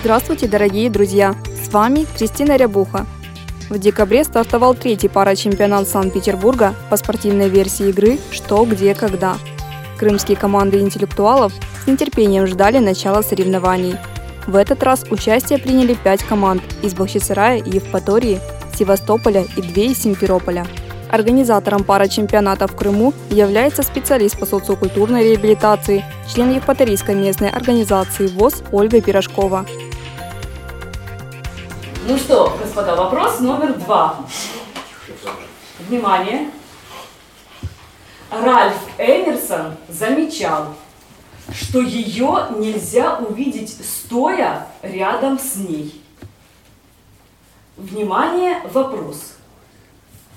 Здравствуйте, дорогие друзья! С вами Кристина Рябуха. В декабре стартовал третий парачемпионат Санкт-Петербурга по спортивной версии игры «Что, где, когда». Крымские команды интеллектуалов с нетерпением ждали начала соревнований. В этот раз участие приняли пять команд из Бахчисарая и Евпатории, Севастополя и две из Симферополя. Организатором парачемпионата в Крыму является специалист по социокультурной реабилитации, член Евпаторийской местной организации ВОЗ Ольга Пирожкова. Ну что, господа, вопрос номер два. Внимание. Ральф Эмерсон замечал, что ее нельзя увидеть стоя рядом с ней. Внимание, вопрос.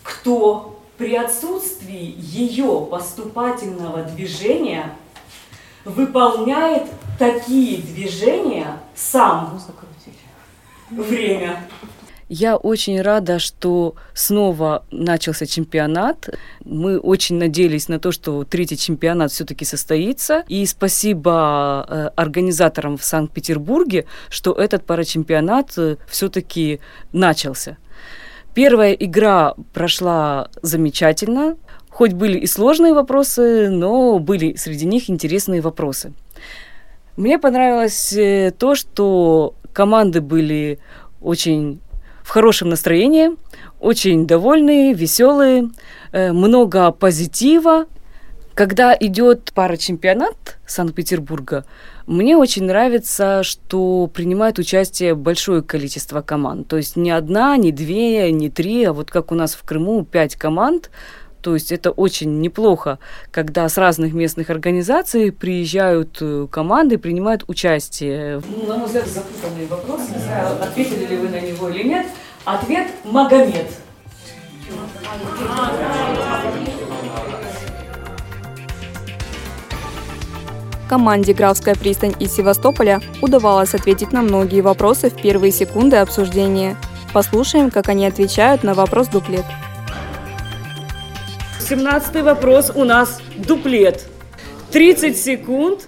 Кто при отсутствии ее поступательного движения выполняет такие движения сам? Время. Я очень рада, что снова начался чемпионат. Мы очень надеялись на то, что третий чемпионат все-таки состоится. И спасибо э, организаторам в Санкт-Петербурге, что этот парачемпионат э, все-таки начался. Первая игра прошла замечательно. Хоть были и сложные вопросы, но были среди них интересные вопросы. Мне понравилось э, то, что команды были очень в хорошем настроении, очень довольные, веселые, э, много позитива. Когда идет пара чемпионат Санкт-Петербурга, мне очень нравится, что принимает участие большое количество команд. То есть не одна, не две, не три, а вот как у нас в Крыму пять команд – то есть это очень неплохо, когда с разных местных организаций приезжают э, команды, принимают участие. Ну, на мой взгляд, запутанный вопрос. Не знаю, ответили ли вы на него или нет. Ответ – Магомед. Команде «Графская пристань» из Севастополя удавалось ответить на многие вопросы в первые секунды обсуждения. Послушаем, как они отвечают на вопрос дуплет. 17 вопрос у нас дуплет. 30 секунд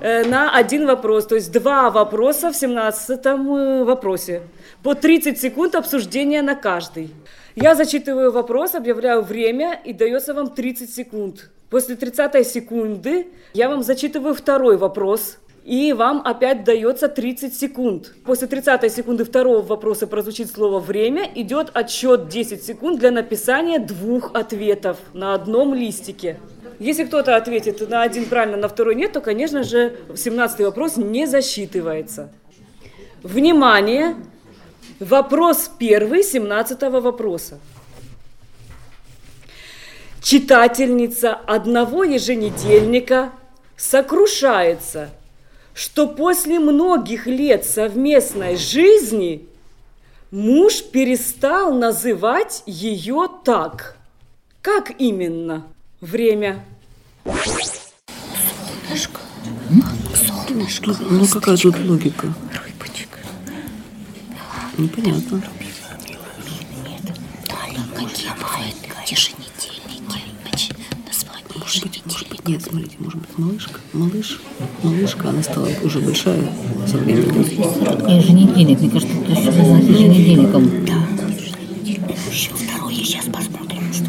э, на один вопрос. То есть два вопроса в 17 э, вопросе. По 30 секунд обсуждения на каждый. Я зачитываю вопрос, объявляю время и дается вам 30 секунд. После 30 секунды я вам зачитываю второй вопрос и вам опять дается 30 секунд. После 30 секунды второго вопроса прозвучит слово «время», идет отсчет 10 секунд для написания двух ответов на одном листике. Если кто-то ответит на один правильно, на второй нет, то, конечно же, 17 вопрос не засчитывается. Внимание! Вопрос первый 17 вопроса. Читательница одного еженедельника сокрушается – что после многих лет совместной жизни муж перестал называть ее так. Как именно? Время. Солнышко. Солнышко. Ну какая тут логика? Рыбочек. Непонятно. Нет. Бывает. Тишине может быть, нет, смотрите, может быть, малышка, малыш, малышка, она стала уже большая со временем. Еженедельник, мне кажется, это еще с еженедельником. Да. Еще второй, сейчас посмотрим, что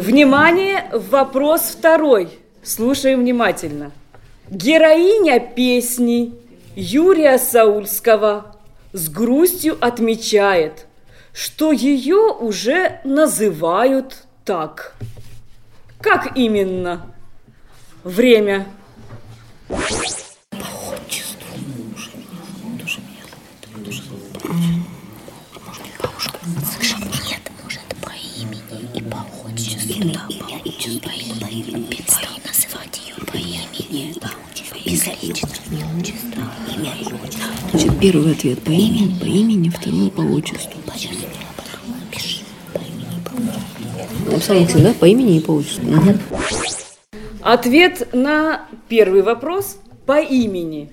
Внимание, вопрос второй. Слушаем внимательно. Героиня песни Юрия Саульского с грустью отмечает, что ее уже называют так. Как именно? Время. Первый ответ по имени, по имени, второй. По отчеству. Пиши. По имени и по отчеству. Написал да? По имени и по отчеству. Угу. Ответ на первый вопрос по имени.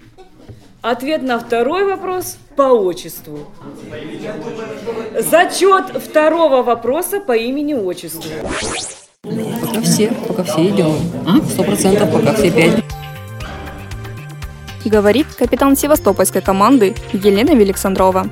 Ответ на второй вопрос по отчеству. Зачет второго вопроса по имени-отчеству. Пока все, пока все идем. А? Сто процентов, пока все пять. Говорит капитан севастопольской команды Елена Великсандрова.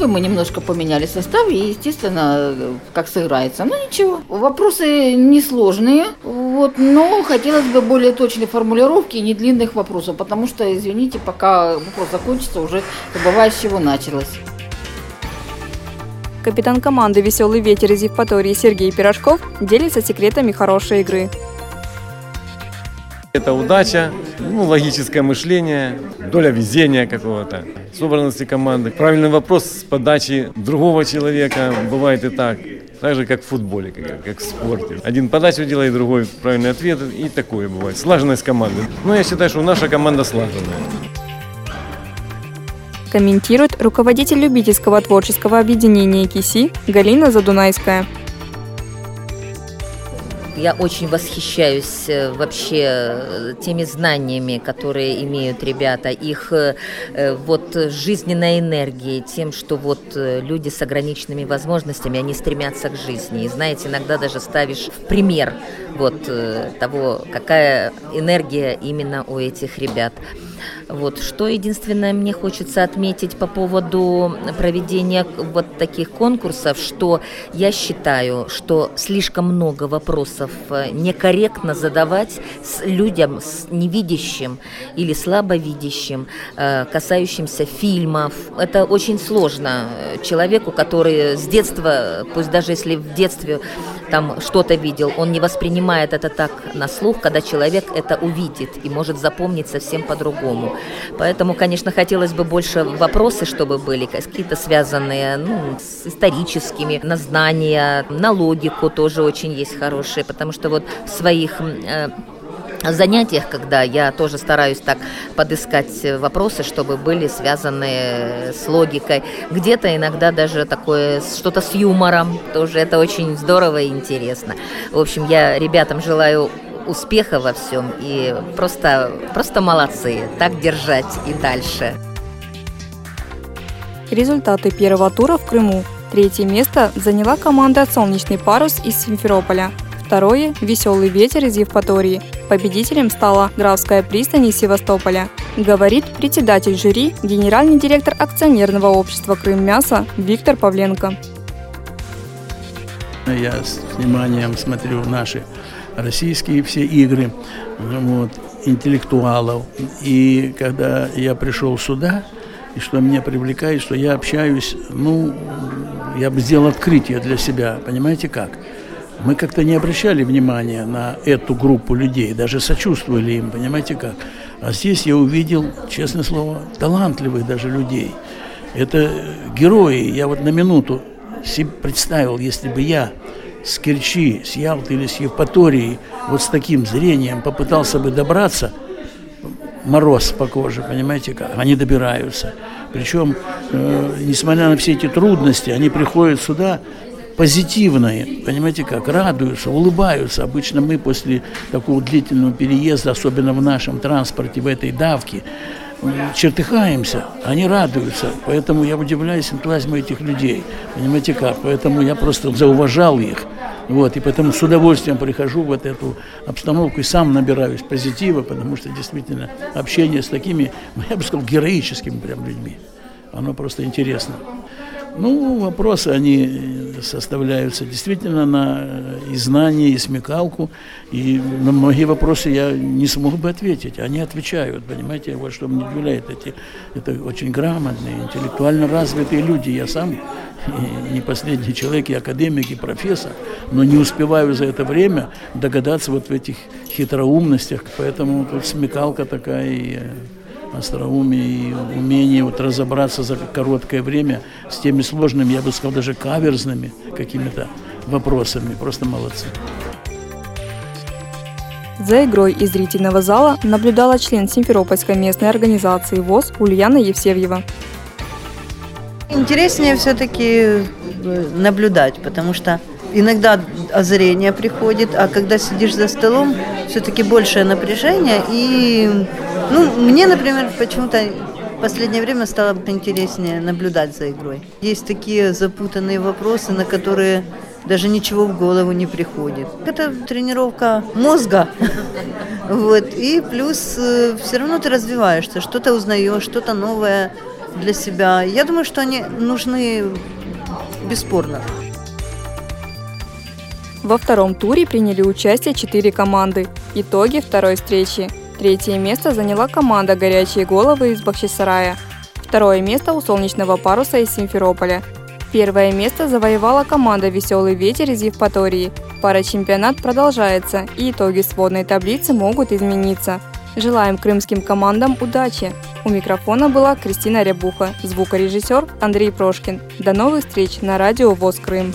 Ну, Мы немножко поменяли состав и, естественно, как сыграется. Ну ничего, вопросы несложные, вот, но хотелось бы более точной формулировки и не длинных вопросов, потому что, извините, пока вопрос закончится, уже забываю, с чего началось. Капитан команды «Веселый ветер» из Евпатории Сергей Пирожков делится секретами хорошей игры. Это удача, ну, логическое мышление, доля везения какого-то, собранности команды. Правильный вопрос с подачи другого человека бывает и так. Так же, как в футболе, как, как в спорте. Один подачу делает, другой правильный ответ, и такое бывает. Слаженность команды. Но я считаю, что наша команда слаженная. Комментирует руководитель любительского творческого объединения КИСИ Галина Задунайская. Я очень восхищаюсь э, вообще э, теми знаниями, которые имеют ребята, их э, вот жизненной энергией, тем, что вот люди с ограниченными возможностями, они стремятся к жизни. И знаете, иногда даже ставишь в пример вот того, какая энергия именно у этих ребят. Вот. Что единственное мне хочется отметить по поводу проведения вот таких конкурсов, что я считаю, что слишком много вопросов э, некорректно задавать с людям с невидящим или слабовидящим, э, касающимся фильмов. Это очень сложно э, человеку, который с детства, пусть даже если в детстве там что-то видел, он не воспринимает это так на слух, когда человек это увидит и может запомнить совсем по-другому. Поэтому, конечно, хотелось бы больше вопросы, чтобы были какие-то связанные ну, с историческими, на знания, на логику тоже очень есть хорошие, потому что вот в своих э, занятиях, когда я тоже стараюсь так подыскать вопросы, чтобы были связаны с логикой. Где-то иногда даже такое что-то с юмором. Тоже это очень здорово и интересно. В общем, я ребятам желаю успеха во всем и просто, просто молодцы. Так держать и дальше. Результаты первого тура в Крыму. Третье место заняла команда «Солнечный парус» из Симферополя. Второе – «Веселый ветер» из Евпатории. Победителем стала Графская пристань из Севастополя. Говорит председатель жюри, генеральный директор акционерного общества «Крым-мясо» Виктор Павленко. Я с вниманием смотрю наши российские все игры вот, интеллектуалов. И когда я пришел сюда, и что меня привлекает, что я общаюсь, ну, я бы сделал открытие для себя, понимаете как? Мы как-то не обращали внимания на эту группу людей, даже сочувствовали им, понимаете как? А здесь я увидел, честное слово, талантливых даже людей. Это герои. Я вот на минуту себе представил, если бы я с Керчи, с Ялты или с Евпатории вот с таким зрением попытался бы добраться, мороз по коже, понимаете как? Они добираются. Причем, э, несмотря на все эти трудности, они приходят сюда позитивные, понимаете как, радуются, улыбаются. Обычно мы после такого длительного переезда, особенно в нашем транспорте, в этой давке, чертыхаемся, они радуются. Поэтому я удивляюсь энтузиазму этих людей. Понимаете как? Поэтому я просто зауважал их. Вот, и поэтому с удовольствием прихожу в вот эту обстановку и сам набираюсь позитива, потому что действительно общение с такими, я бы сказал, героическими прям людьми, оно просто интересно. Ну, вопросы, они составляются действительно на и знание, и смекалку, и на многие вопросы я не смог бы ответить, они отвечают, понимаете, вот что меня удивляет, эти, это очень грамотные, интеллектуально развитые люди, я сам и не последний человек, и академик, и профессор, но не успеваю за это время догадаться вот в этих хитроумностях, поэтому тут смекалка такая и остроумие и умение вот разобраться за короткое время с теми сложными, я бы сказал, даже каверзными какими-то вопросами. Просто молодцы. За игрой из зрительного зала наблюдала член Симферопольской местной организации ВОЗ Ульяна Евсевьева. Интереснее все-таки э, наблюдать, потому что иногда озарение приходит, а когда сидишь за столом, все-таки большее напряжение. И ну, мне, например, почему-то в последнее время стало интереснее наблюдать за игрой. Есть такие запутанные вопросы, на которые даже ничего в голову не приходит. Это тренировка мозга. Вот. И плюс э, все равно ты развиваешься, что-то узнаешь, что-то новое для себя. Я думаю, что они нужны бесспорно. Во втором туре приняли участие четыре команды. Итоги второй встречи. Третье место заняла команда «Горячие головы» из Бахчисарая. Второе место у «Солнечного паруса» из Симферополя. Первое место завоевала команда «Веселый ветер» из Евпатории. Парачемпионат продолжается, и итоги сводной таблицы могут измениться. Желаем крымским командам удачи! У микрофона была Кристина Рябуха, звукорежиссер Андрей Прошкин. До новых встреч на радио ВОЗ Крым.